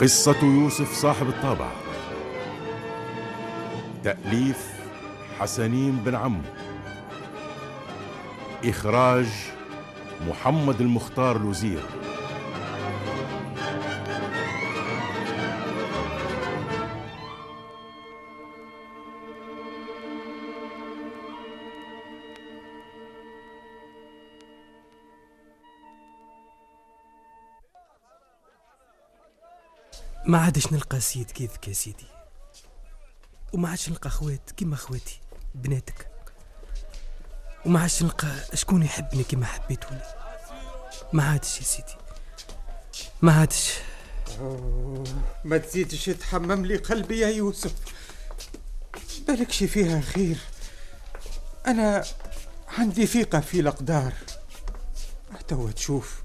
قصة يوسف صاحب الطابع. تأليف حسنين بن عمو إخراج محمد المختار لوزير ما عادش نلقى سيد كيفك يا سيدي. وما عادش نلقى خوات كيما خواتي بناتك. وما عادش نلقى شكون يحبني كيما حبيتوني ما عادش يا سيدي. ما عادش. ما تزيدش تحمم لي قلبي يا يوسف. بالك شي فيها خير؟ أنا عندي ثقة في الأقدار. توا تشوف.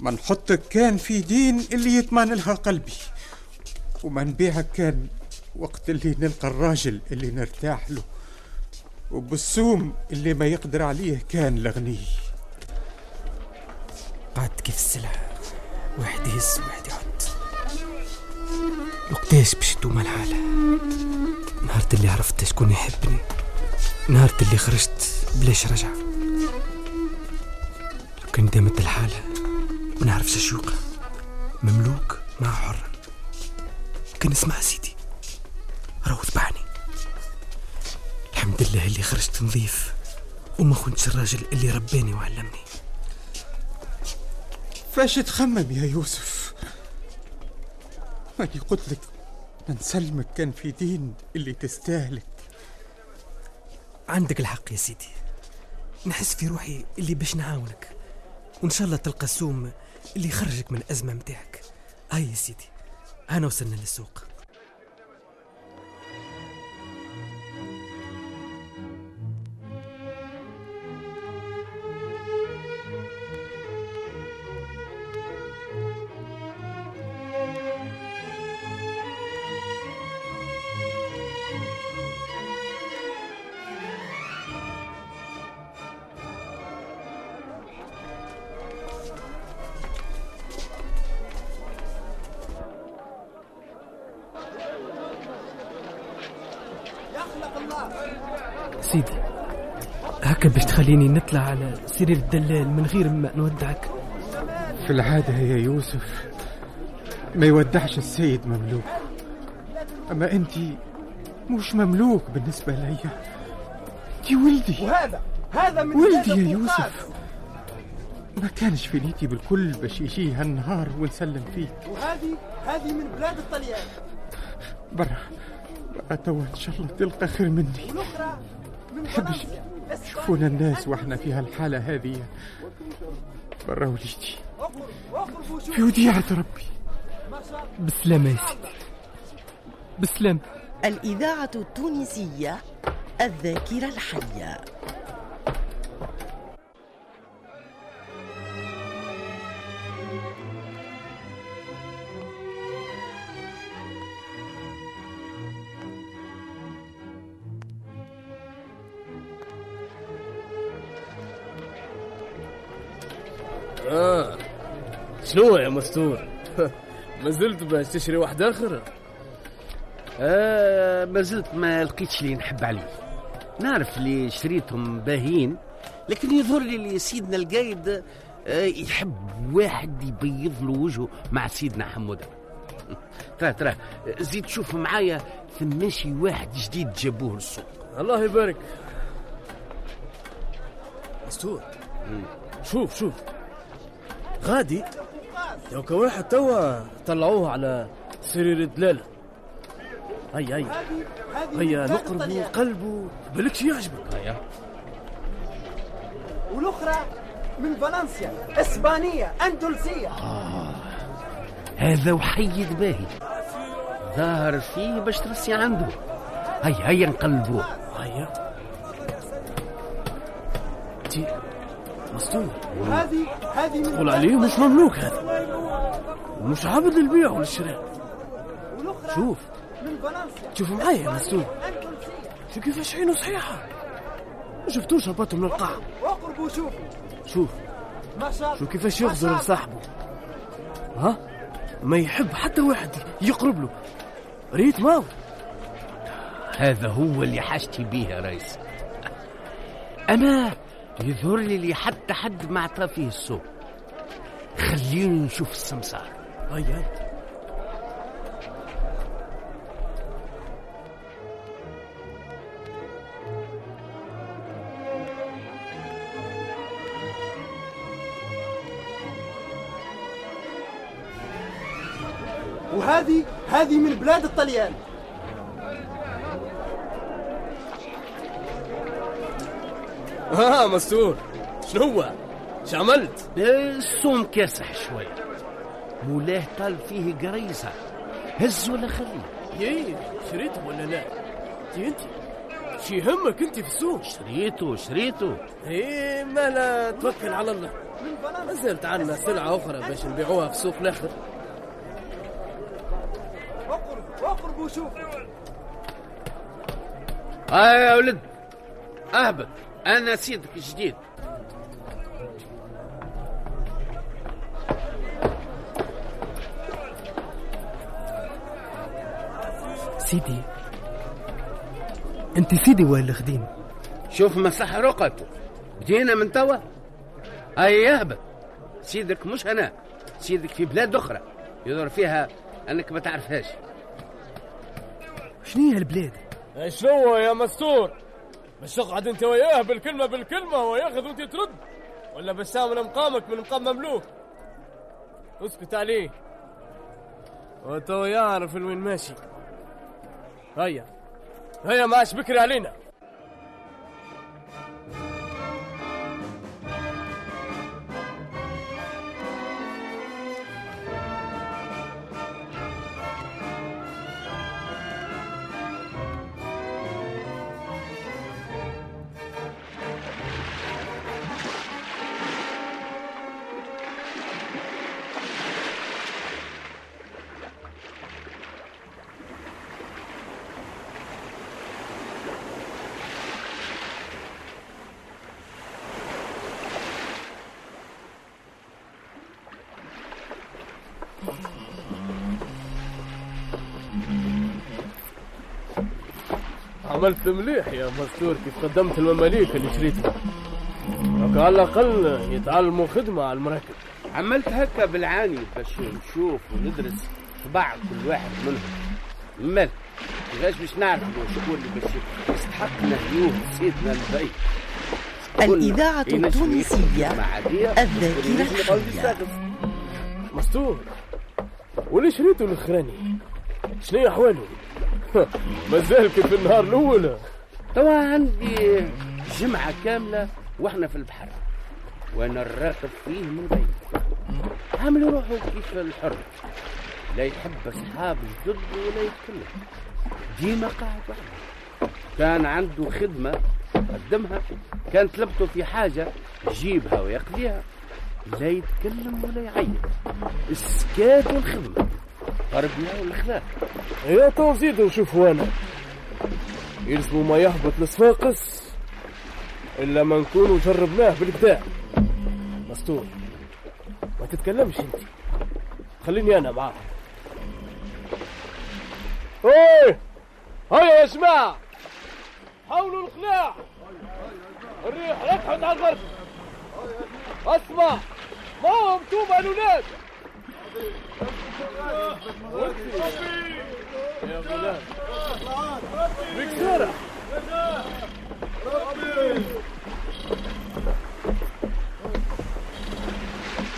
ما نحطك كان في دين اللي يطمن لها قلبي وما نبيعك كان وقت اللي نلقى الراجل اللي نرتاح له وبالسوم اللي ما يقدر عليه كان لغني. قعدت كيف السلعة واحد يهز واحد يحط. وقتاش باش تدوم الحالة؟ نهار اللي عرفت شكون يحبني. نهار اللي خرجت بلاش رجعة. لو كان دامت الحالة ما نعرفش شوقة مملوك مع حر. كان اسمع سيدي. راهو تبعني الحمد لله اللي خرجت نظيف. وما خنتش الراجل اللي رباني وعلمني. فاش تخمم يا يوسف؟ ماني قلت لك نسلمك كان في دين اللي تستاهلك. عندك الحق يا سيدي. نحس في روحي اللي باش نعاونك. وإن شاء الله تلقى السوم اللي يخرجك من الأزمة متاعك. هاي يا سيدي أنا وصلنا للسوق. سيدي هكا باش تخليني نطلع على سرير الدلال من غير ما نودعك. في العادة يا يوسف ما يودعش السيد مملوك. أما أنت مش مملوك بالنسبة لي. أنت ولدي وهذا هذا من ولدي يا. يوسف ما كانش في نيتي بالكل باش يجي هالنهار ونسلم فيك. وهذه هذه من بلاد الطليان. برا برا توا إن شاء الله. تلقى خير مني. والاخرى من حبش فرنسا شوفونا الناس وإحنا في هالحالة هذه. برا وليدي. في وديعة ربي. بسلامة يا سيدي. بسلامة الإذاعة التونسية الذاكرة الحية. آه. شنو يا مستور؟ ما زلت باش تشري واحد آخر؟ آه ما زلت ما لقيتش اللي نحب عليه نعرف اللي شريتهم باهين لكن يظهر لي اللي سيدنا القايد آه يحب واحد يبيض له وجهه مع سيدنا حمودة. ترى ترى زيد شوف معايا ثماشي واحد جديد جابوه للسوق. الله يبارك. مستور. شوف شوف. غادي. يوكا واحد توا طلعوه على سرير الدلالة هيا هيا. هيا نقربوا الطليان. قلبه. بالكش يعجبك؟ هيا. والأخرى من فالنسيا إسبانية أندلسية. هذا وحيد باهي. ظاهر فيه باش ترسي عنده. هيا هيا نقلبوه. هيا. تي مستور هذه هذه من تقول عليه مش مملوك هذا. مش عبد للبيع والشراء شوف. شوف معايا يا مستور أندلسية شوف كيفاش عينه صحيحة. ما شفتوش هبطوا من القاع. اقربوا شوفوا شوف. ما شاء شوف كيفاش يغزر لصاحبه ها؟ ما يحب حتى واحد يقرب له. ريت ماو هذا هو اللي حاجتي بيه يا ريس. أنا يظهر لي اللي حتى حد ما عطى فيه السوق. خليني نشوف السمسار. هيا وهذه هذه من بلاد الطليان. ها مستور. شنو هو؟ إيش عملت؟ السوم كاسح شوية مولاه طال فيه قريصة هز ولا خليه إيه شريته ولا لا؟ تي أنت؟ شي يهمك أنت في السوق؟ شريته شريته إيه ما لا توكل على الله. من فالنسيا ما زلت عندنا سلعة أخرى باش نبيعوها في السوق الآخر. اقربوا اقربوا شوفوا ها يا ولد أهبط. أنا سيدك جديد. سيدي أنت سيدي ولا خديم شوف مسح رقته بدينا من توا؟ هيا اهبط سيدك مش أنا. سيدك في بلاد أخرى. يظهر فيها أنك ما تعرفهاش. شنو هي البلاد؟ شنو يا مستور؟ باش تقعد أنت وياه بالكلمة بالكلمة هو وأنت ترد. ولا باش تعمل مقامك من مقام مملوك. اسكت عليه. وتو يعرف الوين ماشي؟ هيا. هيا ما عادش بكري علينا. عملت مليح يا مستور كيف قدمت المماليك اللي شريتهم على الأقل يتعلموا خدمة على المراكب. عملت هكا بالعاني باش نشوف وندرس طباع كل واحد منهم. مال كيفاش باش نعرف شكون اللي باش يستحق نهديوه سيدنا البي. الإذاعة التونسية الذاكرة الحية. مستور واللي شريته الأخراني؟ شنو أحواله؟ مازال كيف النهار الأول. توا عندي جمعة كاملة وإحنا في البحر. وأنا الراقب فيه من بعيد عامل روحه كيف الحر. لا يحب أصحاب الجد ولا يتكلم. ديما قاعد وحده كان عنده خدمة قدمها. كان طلبته في حاجة يجيبها ويقضيها. لا يتكلم ولا يعيط. السكات والخدمة تربية والأخلاق يا تو زيد نشوفوا أنا يلزموا ما يهبط لصفاقس إلا ما نكونوا جربناه بالكدا مستور ما تتكلمش أنت. خليني أنا معاه إيه هيا يا جماعة! حاولوا القلاع الريح ركحت على الغرب. أسمع ما هو أنتم الأولاد. يا غلام بكسرة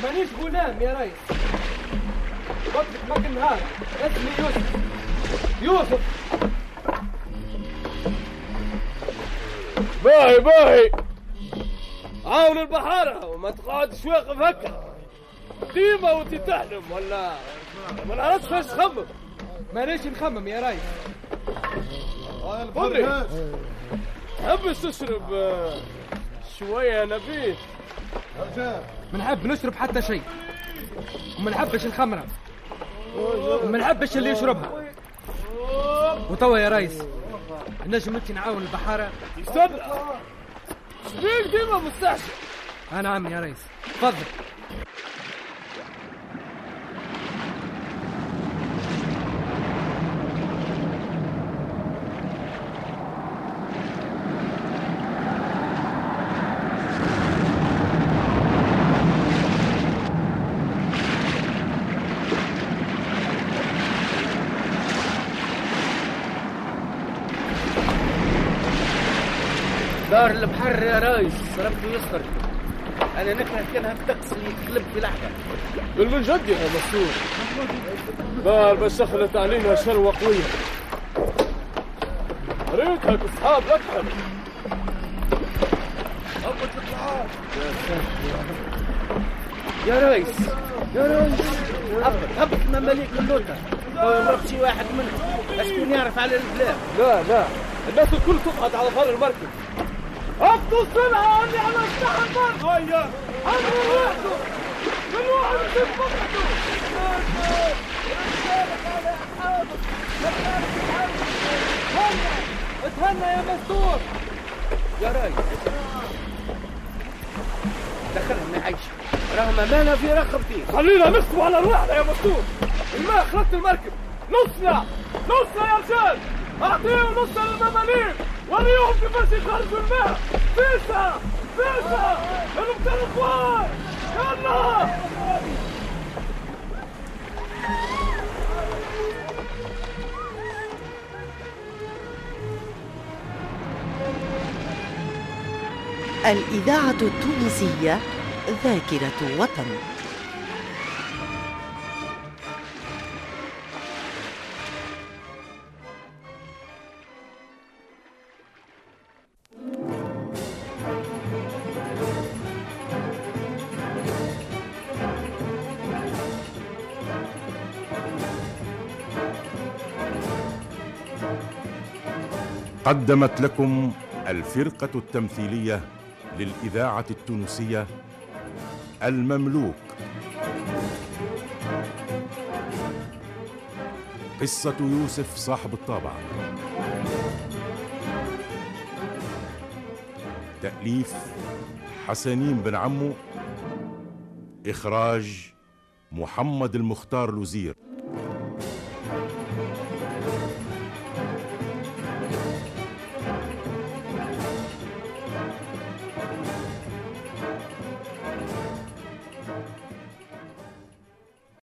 مانيش غلام يا ريس وقتك مك النهار اسمي يوسف يوسف باهي باهي. عاون البحارة وما تقعدش واقف هكا. ديما وانت تحلم ولا ما نعرفش فاش تخمم. مانيش نخمم يا ريس قولي تحبش تشرب شوية نبيل ما نحب نشرب حتى شيء. وما نحبش الخمرة. وما نحبش اللي يشربها. وتوا يا ريس نجم انت نعاون البحارة. استنى شبيك ديما مستعجل. أنا عم يا ريس. تفضل. دار البحر يا رايس ربي يستر أنا نكره كانها الطقس اللي يقلب في لحظة. بالمنجد يا مسؤول بال بس شخلت علينا شروة قوية ريتها أصحاب أكثر يا ريس. يا ريس. هبط هبط مماليك اللوطة مرق شي واحد منهم. شكون يعرف على البلاد؟ لا لا. الناس الكل تقعد على ظهر المركب. السرعة اللي على سطح البر هيا عمرو وحده كل واحد يسيب مقعده اتهنى يا مستور يا ريس دخلهم يا عيش راهم امانه في رقبتي خلينا نكتب على رواحنا يا مستور الماء خلط المركب نصنا نصنا يا رجال اعطيهم نصنا للمماليك وريهم كيفاش يخرجوا الماء. فيسا فيسا يلا. الإذاعة التونسية ذاكرة وطن قدمت لكم الفرقة التمثيلية للإذاعة التونسية المملوك. قصة يوسف صاحب الطابعة تأليف حسنين بن عمو. إخراج محمد المختار لوزير.